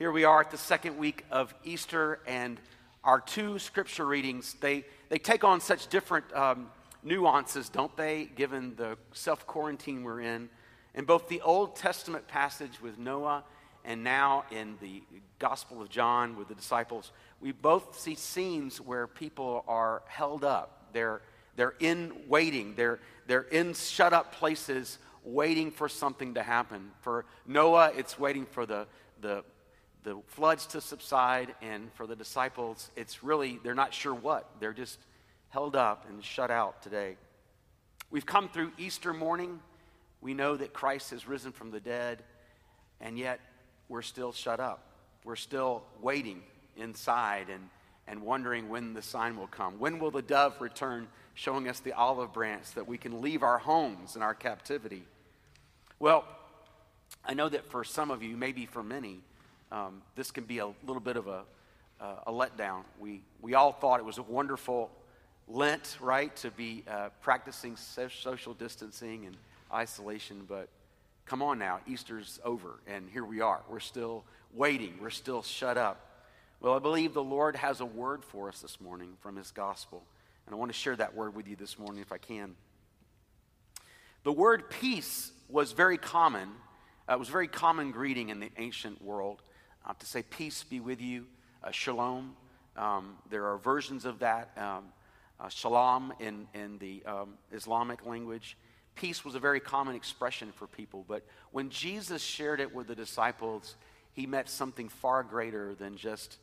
Here we are at the second week of Easter, and our two scripture readings, they, they take on such different um, nuances, don't they, given the self quarantine we're in. In both the Old Testament passage with Noah and now in the Gospel of John with the disciples, we both see scenes where people are held up. They're, they're in waiting, they're, they're in shut up places waiting for something to happen. For Noah, it's waiting for the, the the floods to subside, and for the disciples, it's really, they're not sure what. They're just held up and shut out today. We've come through Easter morning. We know that Christ has risen from the dead, and yet we're still shut up. We're still waiting inside and, and wondering when the sign will come. When will the dove return, showing us the olive branch that we can leave our homes and our captivity? Well, I know that for some of you, maybe for many, um, this can be a little bit of a, uh, a letdown. We, we all thought it was a wonderful Lent, right, to be uh, practicing social distancing and isolation, but come on now, Easter's over, and here we are. We're still waiting, we're still shut up. Well, I believe the Lord has a word for us this morning from His gospel, and I want to share that word with you this morning if I can. The word peace was very common. Uh, it was a very common greeting in the ancient world to say, Peace be with you, uh, shalom. Um, there are versions of that, um, uh, shalom in, in the um, Islamic language. Peace was a very common expression for people, but when Jesus shared it with the disciples, he meant something far greater than just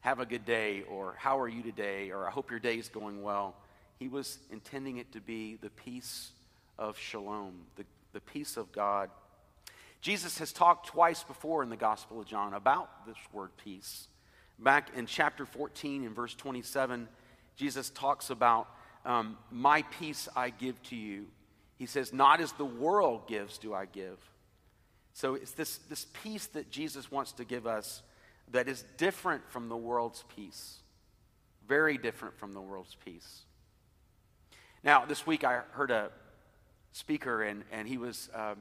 have a good day or how are you today or I hope your day is going well. He was intending it to be the peace of shalom, the, the peace of God Jesus has talked twice before in the Gospel of John about this word peace. Back in chapter 14, in verse 27, Jesus talks about, um, My peace I give to you. He says, Not as the world gives, do I give. So it's this, this peace that Jesus wants to give us that is different from the world's peace. Very different from the world's peace. Now, this week I heard a speaker, and, and he was. Um,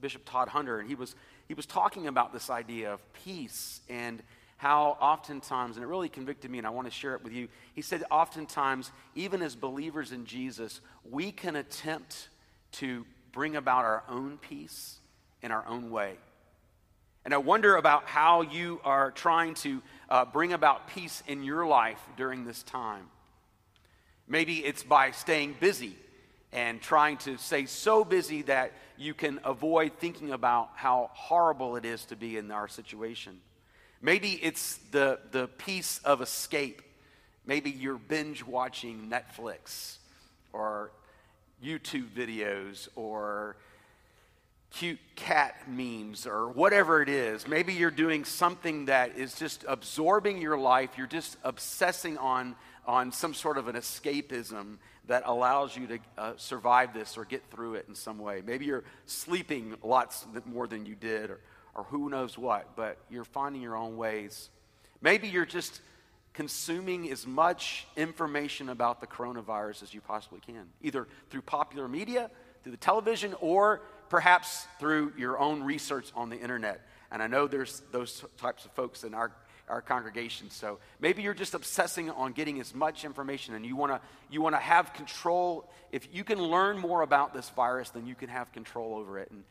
Bishop Todd Hunter, and he was, he was talking about this idea of peace and how oftentimes, and it really convicted me, and I want to share it with you. He said, oftentimes, even as believers in Jesus, we can attempt to bring about our own peace in our own way. And I wonder about how you are trying to uh, bring about peace in your life during this time. Maybe it's by staying busy and trying to stay so busy that you can avoid thinking about how horrible it is to be in our situation. Maybe it's the, the peace of escape. Maybe you're binge watching Netflix or YouTube videos or cute cat memes or whatever it is. Maybe you're doing something that is just absorbing your life. You're just obsessing on, on some sort of an escapism that allows you to uh, survive this or get through it in some way. Maybe you're sleeping lots more than you did, or, or who knows what, but you're finding your own ways. Maybe you're just consuming as much information about the coronavirus as you possibly can, either through popular media, through the television, or perhaps through your own research on the internet. And I know there's those types of folks in our our congregation. So maybe you're just obsessing on getting as much information and you want to you want to have control. If you can learn more about this virus, then you can have control over it. And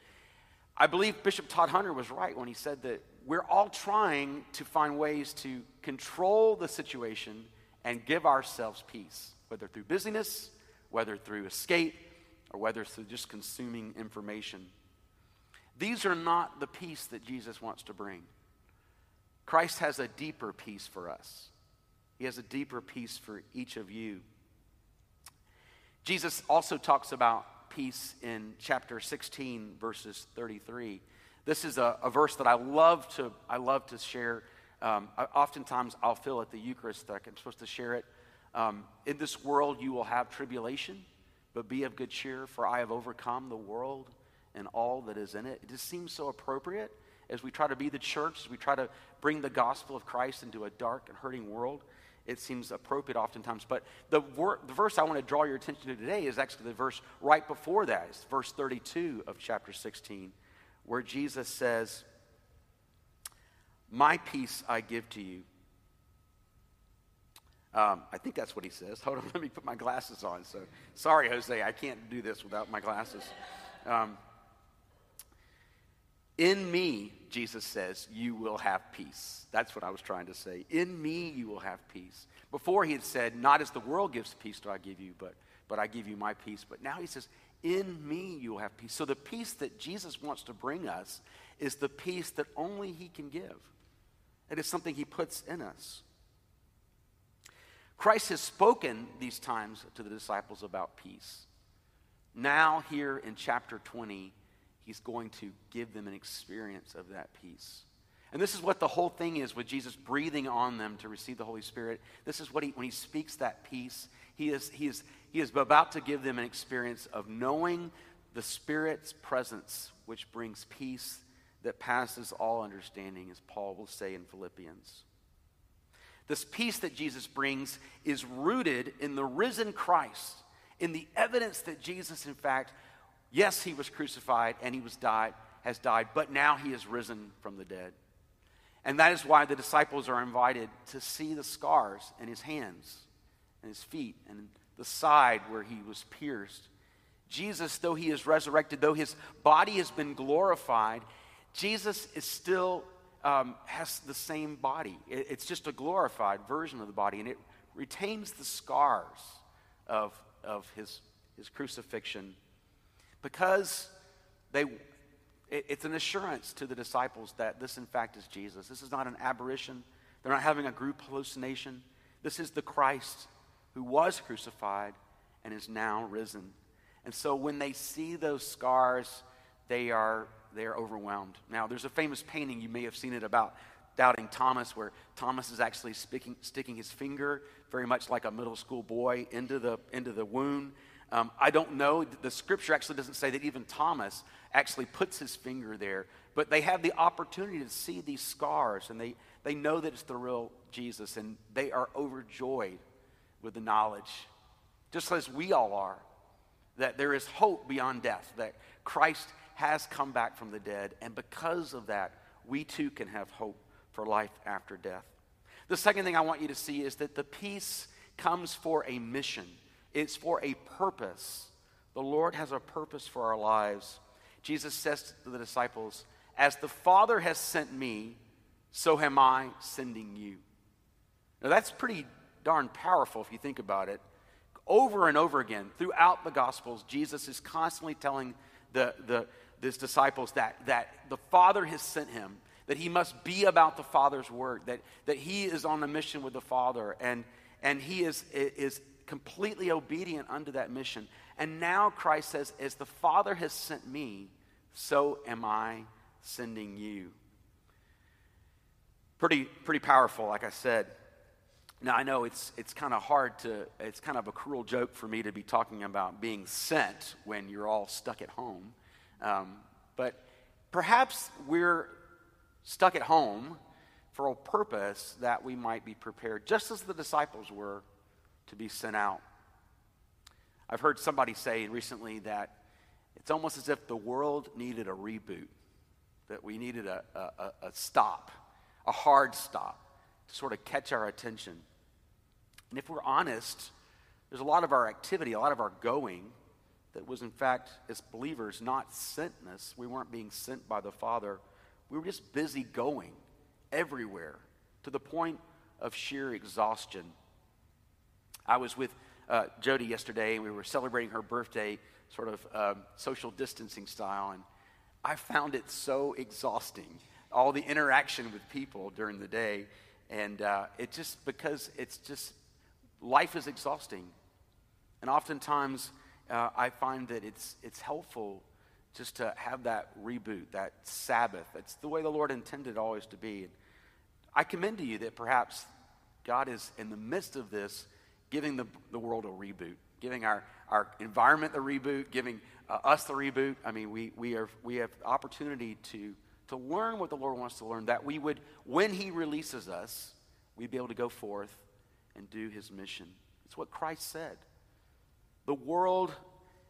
I believe Bishop Todd Hunter was right when he said that we're all trying to find ways to control the situation and give ourselves peace, whether through busyness, whether through escape, or whether through just consuming information. These are not the peace that Jesus wants to bring. Christ has a deeper peace for us. He has a deeper peace for each of you. Jesus also talks about peace in chapter 16, verses 33. This is a, a verse that I love to, I love to share. Um, I, oftentimes I'll feel at the Eucharist that I'm supposed to share it. Um, in this world you will have tribulation, but be of good cheer, for I have overcome the world and all that is in it. It just seems so appropriate as we try to be the church, as we try to bring the gospel of Christ into a dark and hurting world, it seems appropriate oftentimes. But the, wor- the verse I want to draw your attention to today is actually the verse right before that. It's verse 32 of chapter 16, where Jesus says, My peace I give to you. Um, I think that's what he says. Hold on, let me put my glasses on. So, sorry, Jose, I can't do this without my glasses. Um, in me, Jesus says, you will have peace. That's what I was trying to say. In me, you will have peace. Before he had said, Not as the world gives peace do I give you, but, but I give you my peace. But now he says, In me, you will have peace. So the peace that Jesus wants to bring us is the peace that only he can give. It is something he puts in us. Christ has spoken these times to the disciples about peace. Now, here in chapter 20, he's going to give them an experience of that peace. And this is what the whole thing is with Jesus breathing on them to receive the Holy Spirit. This is what he, when he speaks that peace, he is, he, is, he is about to give them an experience of knowing the Spirit's presence, which brings peace that passes all understanding, as Paul will say in Philippians. This peace that Jesus brings is rooted in the risen Christ, in the evidence that Jesus, in fact, yes, he was crucified and he was died, has died, but now he is risen from the dead. And that is why the disciples are invited to see the scars in his hands and his feet and the side where he was pierced. Jesus, though he is resurrected, though his body has been glorified, Jesus is still um, has the same body. It, it's just a glorified version of the body, and it retains the scars of, of his, his crucifixion because they it's an assurance to the disciples that this, in fact, is Jesus. This is not an aberration. They're not having a group hallucination. This is the Christ who was crucified and is now risen. And so when they see those scars, they are, they are overwhelmed. Now, there's a famous painting, you may have seen it about doubting Thomas, where Thomas is actually sticking, sticking his finger, very much like a middle school boy, into the, into the wound. Um, I don't know. The scripture actually doesn't say that even Thomas actually puts his finger there, but they have the opportunity to see these scars and they, they know that it's the real Jesus and they are overjoyed with the knowledge, just as we all are, that there is hope beyond death, that Christ has come back from the dead, and because of that, we too can have hope for life after death. The second thing I want you to see is that the peace comes for a mission. It's for a purpose. The Lord has a purpose for our lives. Jesus says to the disciples, As the Father has sent me, so am I sending you. Now, that's pretty darn powerful if you think about it. Over and over again, throughout the Gospels, Jesus is constantly telling the, the, his disciples that, that the Father has sent him, that he must be about the Father's work, that, that he is on a mission with the Father, and, and he is, is completely obedient unto that mission. And now Christ says, As the Father has sent me, so am I sending you. Pretty, pretty powerful, like I said. Now, I know it's, it's kind of hard to, it's kind of a cruel joke for me to be talking about being sent when you're all stuck at home. Um, but perhaps we're stuck at home for a purpose that we might be prepared, just as the disciples were to be sent out. I've heard somebody say recently that it's almost as if the world needed a reboot, that we needed a, a, a stop, a hard stop to sort of catch our attention. And if we're honest, there's a lot of our activity, a lot of our going that was, in fact, as believers, not sentness. We weren't being sent by the Father. We were just busy going everywhere to the point of sheer exhaustion. I was with uh, Jody yesterday, and we were celebrating her birthday, sort of um, social distancing style, and I found it so exhausting, all the interaction with people during the day. And uh, it just, because it's just, life is exhausting. And oftentimes, uh, I find that it's, it's helpful just to have that reboot, that Sabbath. It's the way the Lord intended always to be. I commend to you that perhaps God is in the midst of this giving the, the world a reboot, giving our, our environment the reboot, giving uh, us the reboot. I mean, we, we, are, we have opportunity to, to learn what the Lord wants to learn, that we would, when He releases us, we'd be able to go forth and do His mission. It's what Christ said. The world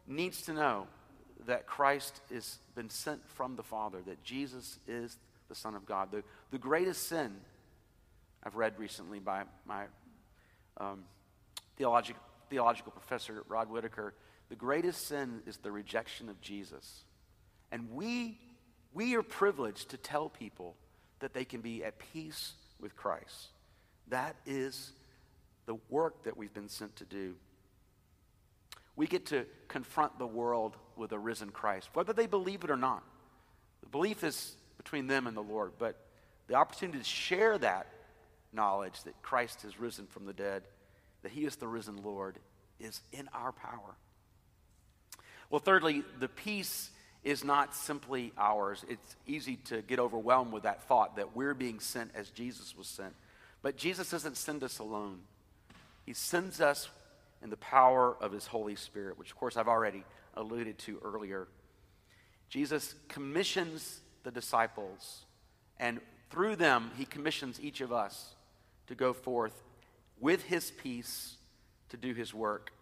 needs to know that Christ has been sent from the Father, that Jesus is the Son of God. The, the greatest sin I've read recently by my um, theological, theological professor, Rod Whitacre, the greatest sin is the rejection of Jesus. And we, we are privileged to tell people that they can be at peace with Christ. That is the work that we've been sent to do. We get to confront the world with a risen Christ, whether they believe it or not. The belief is between them and the Lord, but the opportunity to share that knowledge that Christ has risen from the dead, that he is the risen Lord, is in our power. Well, thirdly, the peace is not simply ours. It's easy to get overwhelmed with that thought that we're being sent as Jesus was sent. But Jesus doesn't send us alone, He sends us in the power of His Holy Spirit, which, of course, I've already alluded to earlier. Jesus commissions the disciples, and through them, He commissions each of us to go forth with His peace to do His work.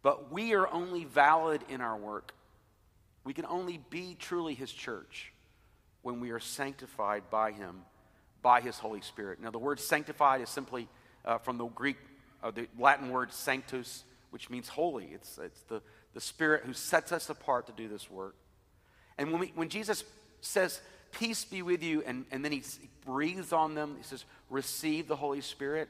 But we are only valid in our work. We can only be truly His church when we are sanctified by Him, by His Holy Spirit. Now, the word sanctified is simply uh, from the Greek, uh, the Latin word sanctus, which means holy. It's, it's the, the Spirit who sets us apart to do this work. And when, we, when Jesus says, Peace be with you, and, and then he breathes on them, he says, Receive the Holy Spirit.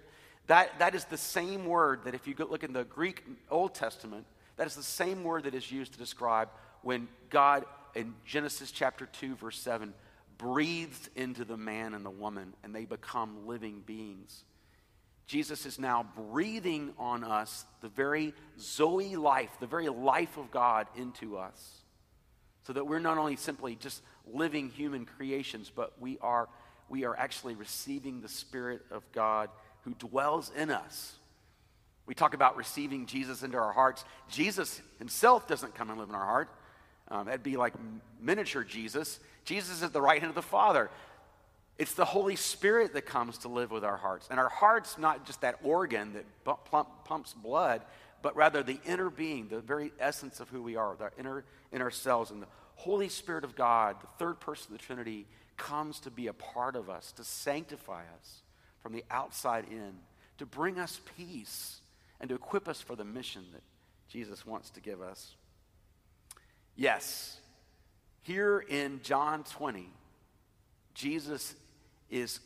That, that is the same word that if you look in the Greek Old Testament, that is the same word that is used to describe when God, in Genesis chapter 2, verse 7, breathes into the man and the woman and they become living beings. Jesus is now breathing on us the very Zoe life, the very life of God into us. So that we're not only simply just living human creations, but we are, we are actually receiving the Spirit of God who dwells in us. We talk about receiving Jesus into our hearts. Jesus himself doesn't come and live in our heart. Um, that'd be like miniature Jesus. Jesus is at the right hand of the Father. It's the Holy Spirit that comes to live with our hearts. And our heart's not just that organ that pumps blood, but rather the inner being, the very essence of who we are, the inner, inner selves. And the Holy Spirit of God, the third person of the Trinity, comes to be a part of us, to sanctify us from the outside in, to bring us peace and to equip us for the mission that Jesus wants to give us. Yes, here in John 20, Jesus is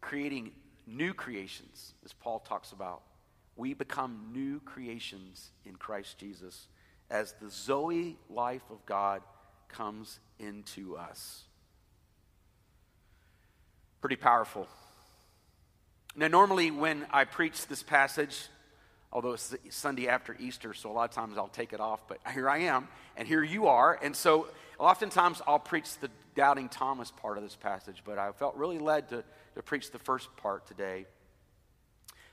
creating new creations, as Paul talks about. We become new creations in Christ Jesus as the Zoe life of God comes into us. Pretty powerful. Now, normally when I preach this passage, although it's Sunday after Easter, so a lot of times I'll take it off, but here I am, and here you are. And so oftentimes I'll preach the doubting Thomas part of this passage, but I felt really led to, to preach the first part today.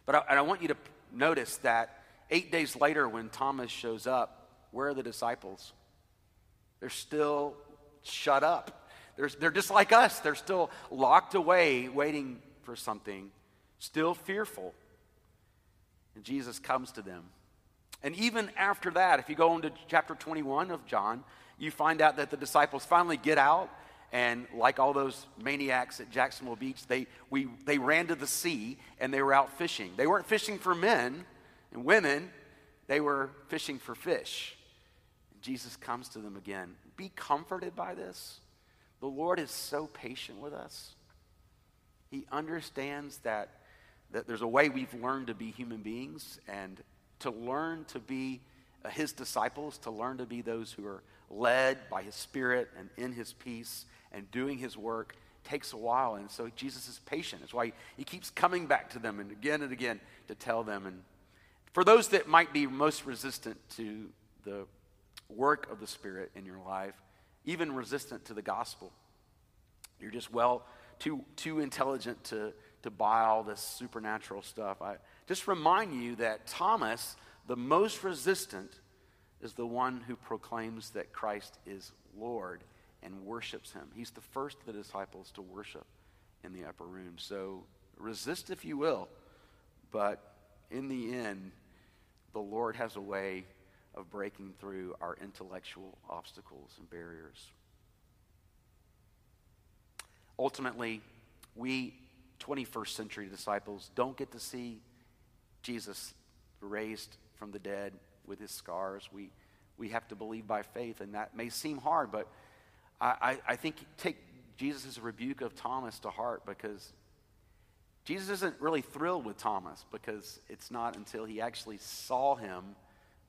But I, and I want you to notice that eight days later, when Thomas shows up, where are the disciples? They're still shut up. They're, they're just like us. They're still locked away, waiting for something still fearful. And Jesus comes to them. And even after that, if you go into chapter 21 of John, you find out that the disciples finally get out. And like all those maniacs at Jacksonville Beach, they, we, they ran to the sea and they were out fishing. They weren't fishing for men and women, they were fishing for fish. And Jesus comes to them again. Be comforted by this. The Lord is so patient with us. He understands that that there's a way we've learned to be human beings and to learn to be uh, his disciples, to learn to be those who are led by his spirit and in his peace and doing his work takes a while. And so Jesus is patient. That's why he, he keeps coming back to them and again and again to tell them. And for those that might be most resistant to the work of the Spirit in your life, even resistant to the gospel, you're just well too, too intelligent to to buy all this supernatural stuff. I just remind you that Thomas, the most resistant, is the one who proclaims that Christ is Lord and worships him. He's the first of the disciples to worship in the upper room. So resist if you will, but in the end, the Lord has a way of breaking through our intellectual obstacles and barriers. ultimately, we 21st century disciples don't get to see Jesus raised from the dead with his scars. We, we have to believe by faith, and that may seem hard, but I, I, I think take Jesus' rebuke of Thomas to heart because Jesus isn't really thrilled with Thomas because it's not until he actually saw him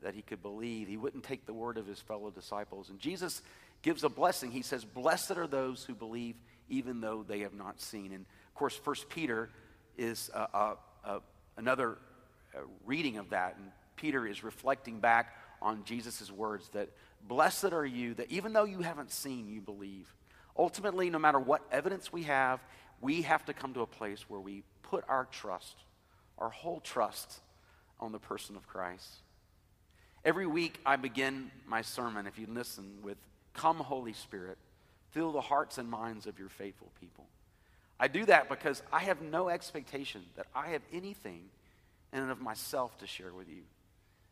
that he could believe. He wouldn't take the word of his fellow disciples. And Jesus gives a blessing. He says, Blessed are those who believe even though they have not seen. And course, First Peter is a, a, a, another uh, reading of that. And Peter is reflecting back on Jesus' words that blessed are you that even though you haven't seen, you believe. Ultimately, no matter what evidence we have, we have to come to a place where we put our trust, our whole trust, on the person of Christ. Every week, I begin my sermon, if you listen, with Come, Holy Spirit, fill the hearts and minds of your faithful people. I do that because I have no expectation that I have anything in and of myself to share with you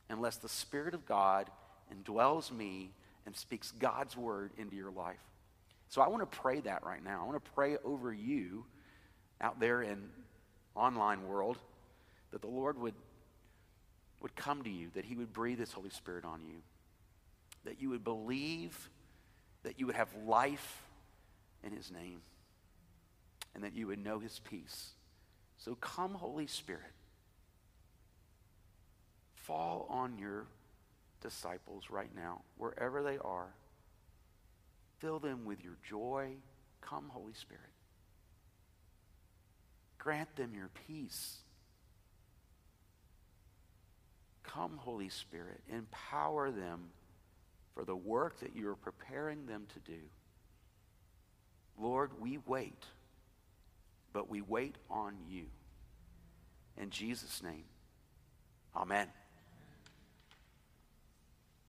unless the Spirit of God indwells me and speaks God's word into your life. So I want to pray that right now. I want to pray over you out there in online world that the Lord would would come to you, that he would breathe his Holy Spirit on you, that you would believe, that you would have life in his name, and that you would know his peace. So come, Holy Spirit fall on your disciples right now, wherever they are. Fill them with your joy. Come, Holy Spirit. Grant them your peace. Come, Holy Spirit. Empower them for the work that you are preparing them to do. Lord, we wait, but we wait on you. In Jesus' name, amen.